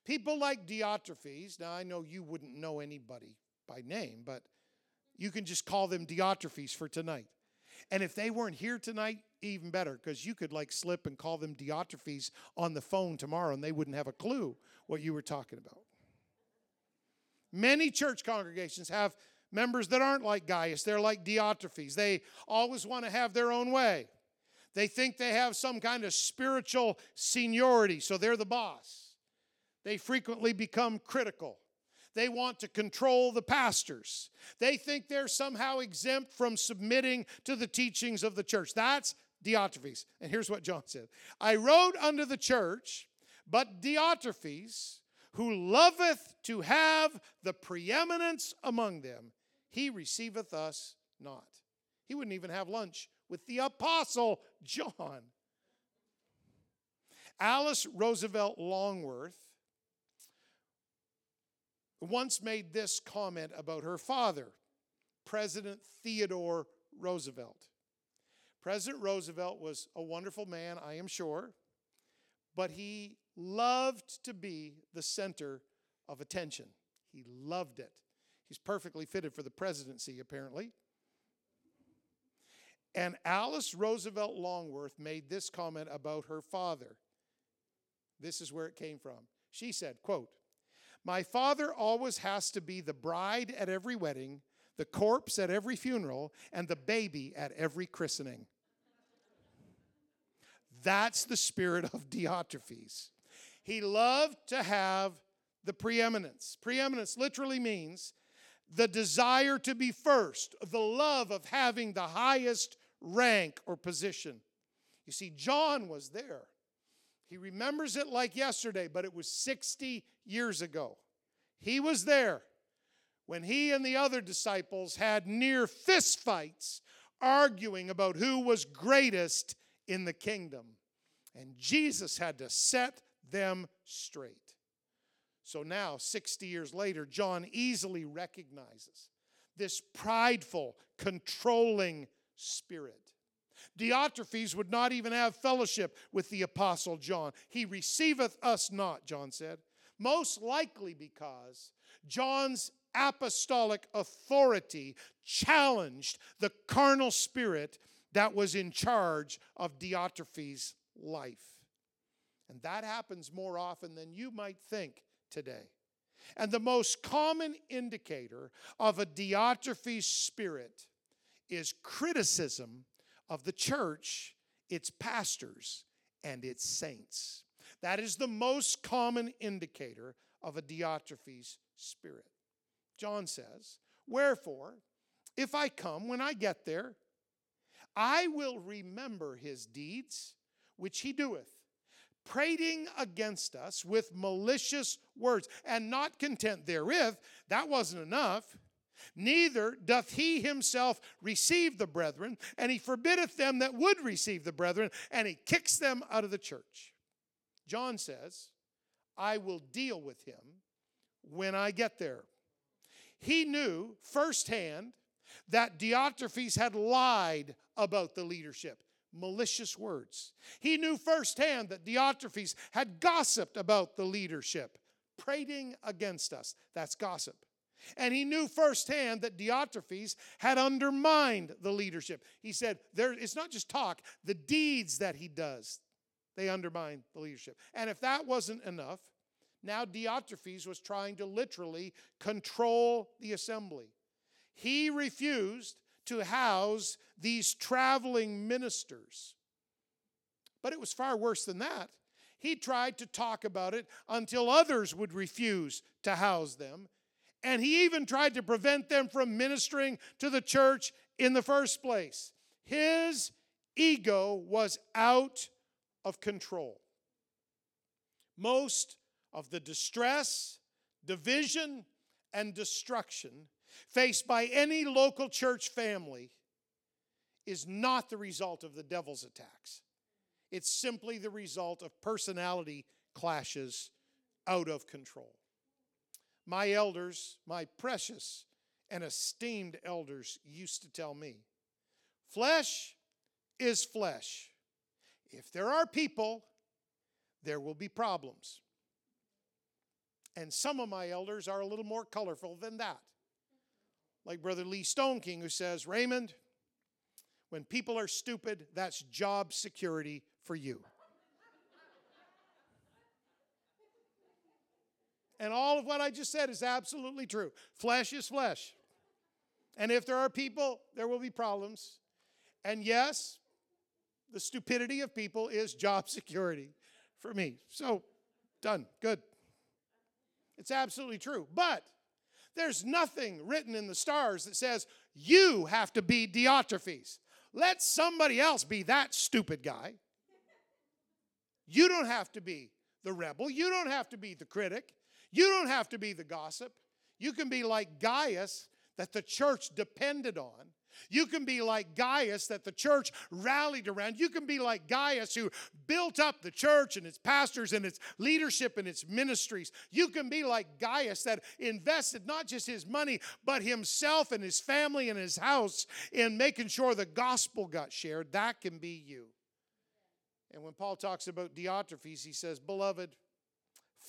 People like Diotrephes, now I know you wouldn't know anybody by name, but you can just call them Diotrephes for tonight. And if they weren't here tonight, even better, because you could like slip and call them Diotrephes on the phone tomorrow and they wouldn't have a clue what you were talking about. Many church congregations have members that aren't like Gaius, they're like Diotrephes. They always want to have their own way. They think they have some kind of spiritual seniority, so they're the boss. They frequently become critical. They want to control the pastors. They think they're somehow exempt from submitting to the teachings of the church. That's Diotrephes. And here's what John said I wrote unto the church, but Diotrephes, who loveth to have the preeminence among them, he receiveth us not. He wouldn't even have lunch with the apostle John. Alice Roosevelt Longworth once made this comment about her father, President Theodore Roosevelt. President Roosevelt was a wonderful man, I am sure, but he loved to be the center of attention. He loved it. He's perfectly fitted for the presidency, apparently. And Alice Roosevelt Longworth made this comment about her father. This is where it came from. She said, quote, My father always has to be the bride at every wedding, the corpse at every funeral, and the baby at every christening. That's the spirit of Diotrephes. He loved to have the preeminence. Preeminence literally means the desire to be first, the love of having the highest rank or position. You see, John was there. He remembers it like yesterday, but it was 60 years ago. He was there when he and the other disciples had near fistfights arguing about who was greatest in the kingdom. And Jesus had to set them straight. So now, 60 years later, John easily recognizes this prideful, controlling spirit. Diotrephes would not even have fellowship with the apostle John. He receiveth us not, John said, most likely because John's apostolic authority challenged the carnal spirit that was in charge of Diotrephes' life. And that happens more often than you might think today. And the most common indicator of a Diotrephes spirit is criticism of the church, its pastors, and its saints. That is the most common indicator of a Diotrephes spirit. John says, Wherefore, if I come, when I get there, I will remember his deeds which he doeth, prating against us with malicious words, and not content therewith. That wasn't enough. Neither doth he himself receive the brethren, and he forbiddeth them that would receive the brethren, and he kicks them out of the church. John says, I will deal with him when I get there. He knew firsthand that Diotrephes had lied about the leadership, malicious words. He knew firsthand that Diotrephes had gossiped about the leadership, prating against us. That's gossip. And he knew firsthand that Diotrephes had undermined the leadership. He said, there, it's not just talk, the deeds that he does, they undermine the leadership. And if that wasn't enough, now Diotrephes was trying to literally control the assembly. He refused to house these traveling ministers But it was far worse than that. He tried to talk about it until others would refuse to house them. And he even tried to prevent them from ministering to the church in the first place. His ego was out of control. Most of the distress, division, and destruction faced by any local church family is not the result of the devil's attacks. It's simply the result of personality clashes out of control. My elders, my precious and esteemed elders, used to tell me flesh is flesh. If there are people, there will be problems. And some of my elders are a little more colorful than that. Like Brother Lee Stoneking, who says, Raymond, when people are stupid, that's job security for you. And all of what I just said is absolutely true. Flesh is flesh. And if there are people, there will be problems. And yes, the stupidity of people is job security for me. So, done. Good. It's absolutely true. But there's nothing written in the stars that says you have to be Diotrephes. Let somebody else be that stupid guy. You don't have to be the rebel. You don't have to be the critic. You don't have to be the gossip. You can be like Gaius that the church depended on you can be like Gaius that the church rallied around. You can be like Gaius who built up the church and its pastors and its leadership and its ministries. You can be like Gaius that invested not just his money, but himself and his family and his house in making sure the gospel got shared. That can be you. And when Paul talks about Diotrephes, he says, Beloved,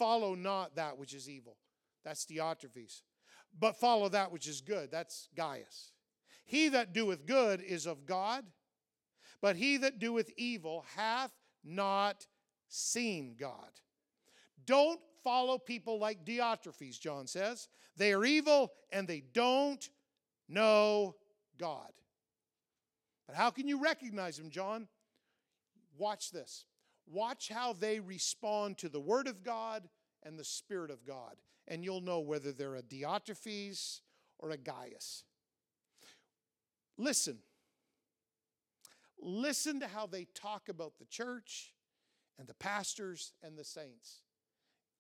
follow not that which is evil. That's Diotrephes. But follow that which is good. That's Gaius. He that doeth good is of God, but he that doeth evil hath not seen God. Don't follow people like Diotrephes, John says. They are evil and they don't know God. But how can you recognize them, John? Watch this. Watch how they respond to the Word of God and the Spirit of God, and you'll know whether they're a Diotrephes or a Gaius. Listen. Listen to how they talk about the church and the pastors and the saints.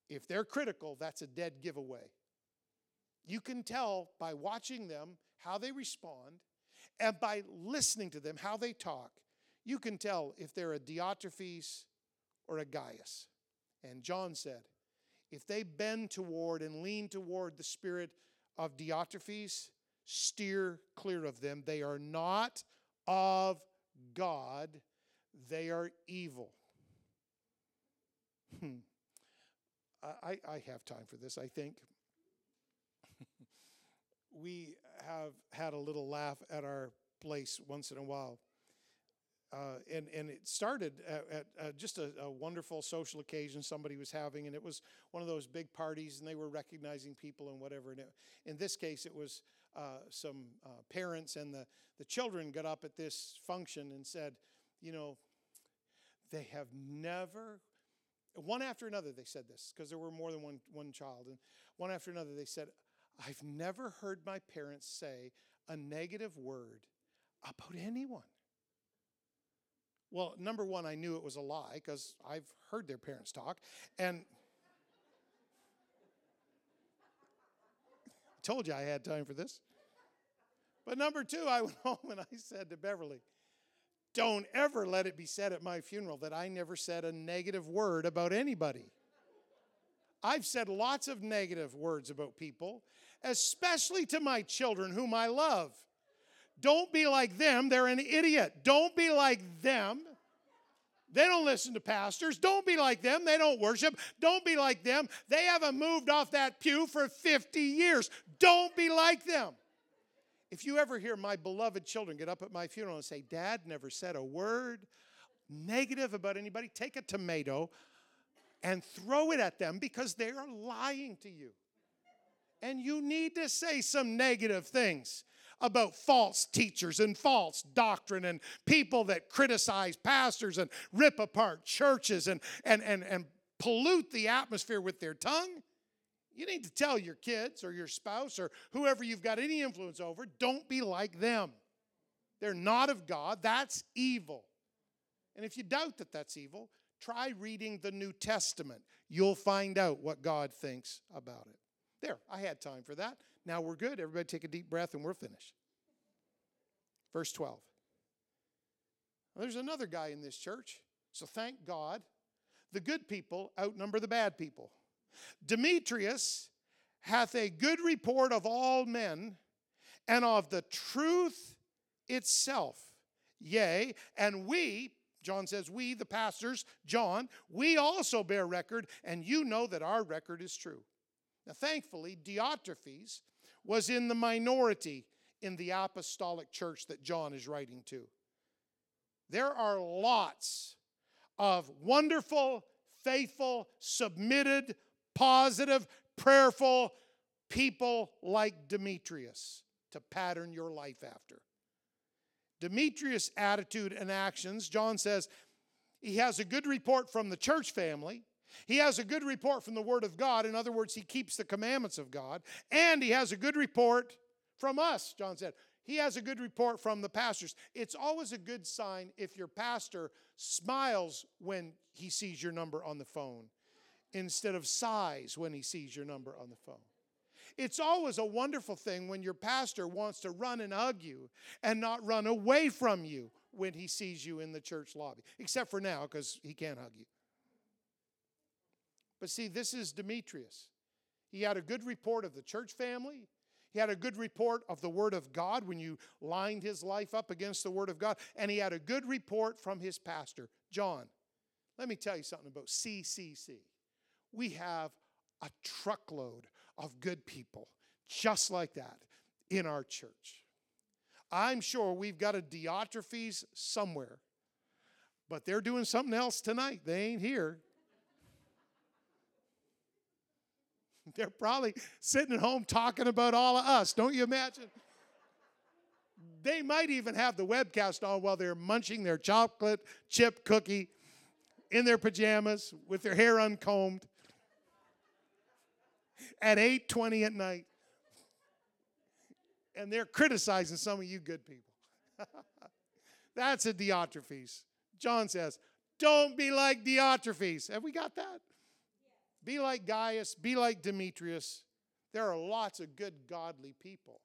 If they're critical, that's a dead giveaway. You can tell by watching them how they respond and by listening to them how they talk. You can tell if they're a Diotrephes or a Gaius. And John said, if they bend toward and lean toward the spirit of Diotrephes, steer clear of them. They are not of God, they are evil. Hmm. I, I have time for this, I think. we have had a little laugh at our place once in a while. Uh, and and it started at, at uh, just a, a, wonderful social occasion somebody was having, and it was one of those big parties, and they were recognizing people and whatever. And it, in this case, it was uh, some uh, parents and the the children got up at this function and said, you know, they have never. One after another, they said this because there were more than one one child, and one after another, they said, "I've never heard my parents say a negative word about anyone." Well, number one, I knew it was a lie because I've heard their parents talk. And I told you I had time for this. But number two, I went home and I said to Beverly, don't ever let it be said at my funeral that I never said a negative word about anybody. I've said lots of negative words about people, especially to my children whom I love. Don't be like them. They're an idiot. Don't be like them. They don't listen to pastors. Don't be like them. They don't worship. Don't be like them. They haven't moved off that pew for 50 years. Don't be like them. If you ever hear my beloved children get up at my funeral and say, Dad never said a word negative about anybody, take a tomato and throw it at them because they are lying to you. And you need to say some negative things about false teachers and false doctrine and people that criticize pastors and rip apart churches and, and, and, and pollute the atmosphere with their tongue, you need to tell your kids or your spouse or whoever you've got any influence over don't be like them. They're not of God. That's evil. And if you doubt that that's evil, try reading the New Testament. You'll find out what God thinks about it. There, I had time for that. Now we're good. Everybody take a deep breath and we're finished. Verse 12. Well, there's another guy in this church. So thank God. The good people outnumber the bad people. Demetrius hath a good report of all men and of the truth itself. Yea, and we, John says, we, the pastors, John, we also bear record, and you know that our record is true. Now, thankfully, Diotrephes was in the minority in the apostolic church that John is writing to. There are lots of wonderful, faithful, submitted, positive, prayerful people like Demetrius to pattern your life after. Demetrius' attitude and actions, John says, he has a good report from the church family. He has a good report from the Word of God. In other words, he keeps the commandments of God. And he has a good report from us, John said. He has a good report from the pastors. It's always a good sign if your pastor smiles when he sees your number on the phone instead of sighs when he sees your number on the phone. It's always a wonderful thing when your pastor wants to run and hug you and not run away from you when he sees you in the church lobby, except for now because he can't hug you. But see, this is Demetrius. He had a good report of the church family. He had a good report of the Word of God when you lined his life up against the Word of God. And he had a good report from his pastor, John. Let me tell you something about CCC. We have a truckload of good people just like that in our church. I'm sure we've got a Diotrephes somewhere, but they're doing something else tonight. They ain't here. They're probably sitting at home talking about all of us. Don't you imagine? They might even have the webcast on while they're munching their chocolate chip cookie in their pajamas with their hair uncombed at 8:20 at night. And they're criticizing some of you good people. That's a Diotrephes. John says, "Don't be like Diotrephes." Have we got that? Be like Gaius, be like Demetrius. There are lots of good, godly people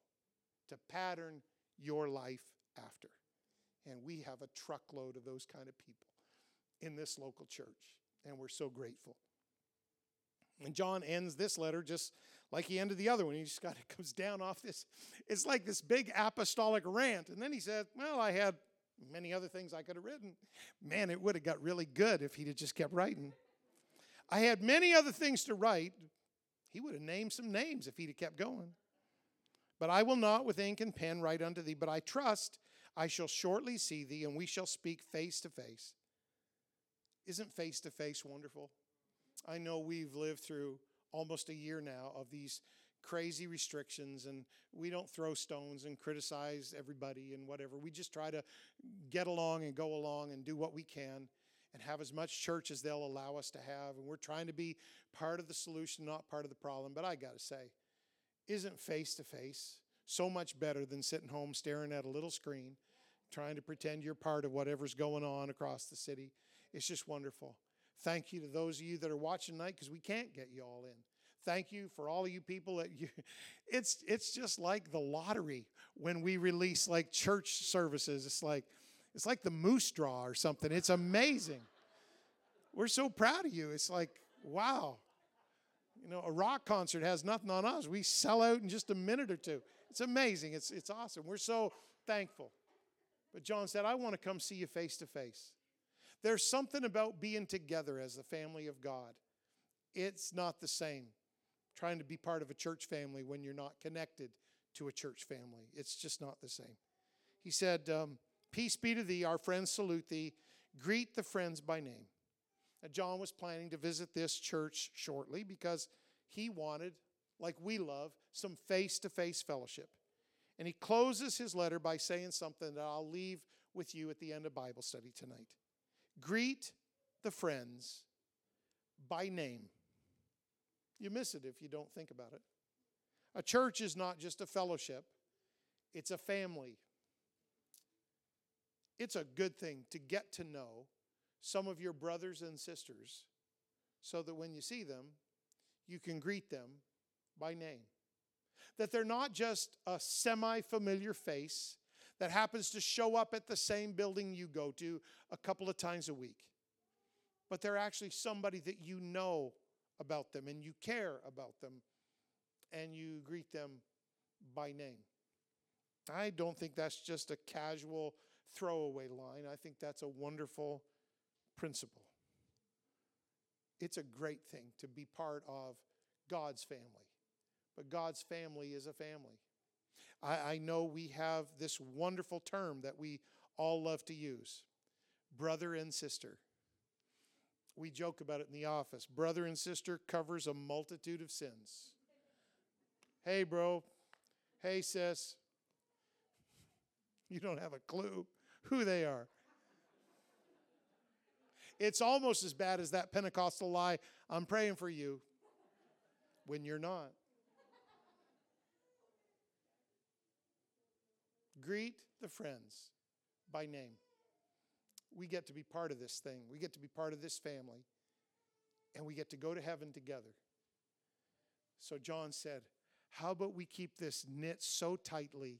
to pattern your life after. And we have a truckload of those kind of people in this local church, and we're so grateful. And John ends this letter just like he ended the other one. He just kind of comes down off this. It's like this big apostolic rant. And then he said, Well, I had many other things I could have written. Man, it would have got really good if he'd have just kept writing. I had many other things to write. He would have named some names if he'd have kept going. But I will not with ink and pen write unto thee, but I trust I shall shortly see thee, and we shall speak face to face. Isn't face to face wonderful? I know we've lived through almost a year now of these crazy restrictions, and we don't throw stones and criticize everybody and whatever. We just try to get along and go along and do what we can and have as much church as they'll allow us to have. And we're trying to be part of the solution, not part of the problem. But I got to say, isn't face to face so much better than sitting home staring at a little screen, trying to pretend you're part of whatever's going on across the city? It's just wonderful. Thank you to those of you that are watching tonight because we can't get you all in. Thank you for all of you people that you it's it's just like the lottery when we release like church services. It's like it's like the moose draw or something. It's amazing. We're so proud of you. It's like, wow. You know, a rock concert has nothing on us. We sell out in just a minute or two. It's amazing. It's it's awesome. We're so thankful. But John said, I want to come see you face to face. There's something about being together as the family of God. It's not the same trying to be part of a church family when you're not connected to a church family. It's just not the same. He said, um, Peace be to thee, our friends salute thee. Greet the friends by name. Now, John was planning to visit this church shortly because he wanted, like we love, some face to face fellowship. And he closes his letter by saying something that I'll leave with you at the end of Bible study tonight. Greet the friends by name. You miss it if you don't think about it. A church is not just a fellowship, it's a family. It's a good thing to get to know some of your brothers and sisters so that when you see them, you can greet them by name. That they're not just a semi familiar face that happens to show up at the same building you go to a couple of times a week, but they're actually somebody that you know about them and you care about them and you greet them by name. I don't think that's just a casual throwaway line. I think that's a wonderful principle. It's a great thing to be part of God's family, but God's family is a family. I, I know we have this wonderful term that we all love to use brother and sister. We joke about it in the office. Brother and sister covers a multitude of sins. Hey, bro. Hey, sis. You don't have a clue who they are. It's almost as bad as that Pentecostal lie I'm praying for you when you're not. Greet the friends by name. We get to be part of this thing, we get to be part of this family, and we get to go to heaven together. So John said, How about we keep this knit so tightly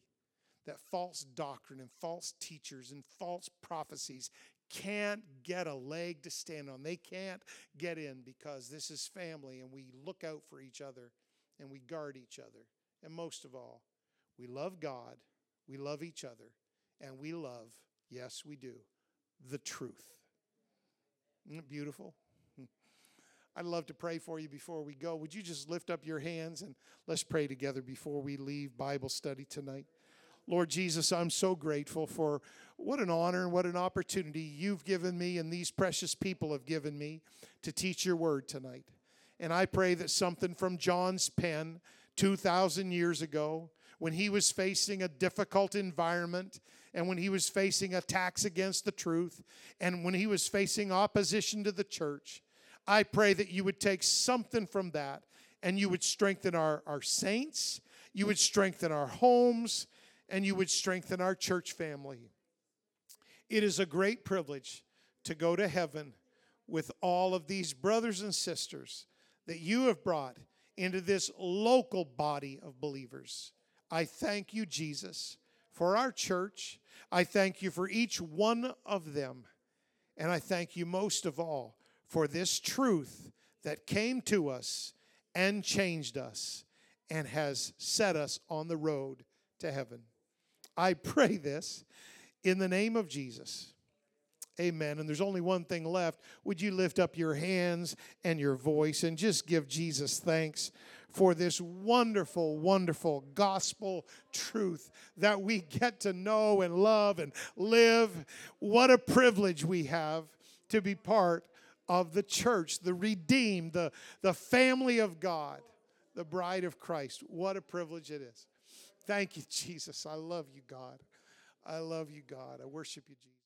that false doctrine and false teachers and false prophecies can't get a leg to stand on. They can't get in because this is family and we look out for each other and we guard each other. And most of all, we love God, we love each other, and we love, yes, we do, the truth. Isn't it beautiful? I'd love to pray for you before we go. Would you just lift up your hands and let's pray together before we leave Bible study tonight? Lord Jesus, I'm so grateful for what an honor and what an opportunity you've given me and these precious people have given me to teach your word tonight. And I pray that something from John's pen 2,000 years ago, when he was facing a difficult environment and when he was facing attacks against the truth and when he was facing opposition to the church, I pray that you would take something from that and you would strengthen our, our saints, you would strengthen our homes, and you would strengthen our church family. It is a great privilege to go to heaven with all of these brothers and sisters that you have brought into this local body of believers. I thank you, Jesus, for our church. I thank you for each one of them. And I thank you most of all for this truth that came to us and changed us and has set us on the road to heaven. I pray this in the name of Jesus. Amen. And there's only one thing left. Would you lift up your hands and your voice and just give Jesus thanks for this wonderful, wonderful gospel truth that we get to know and love and live? What a privilege we have to be part of the church, the redeemed, the, the family of God, the bride of Christ. What a privilege it is. Thank you, Jesus. I love you, God. I love you, God. I worship you, Jesus.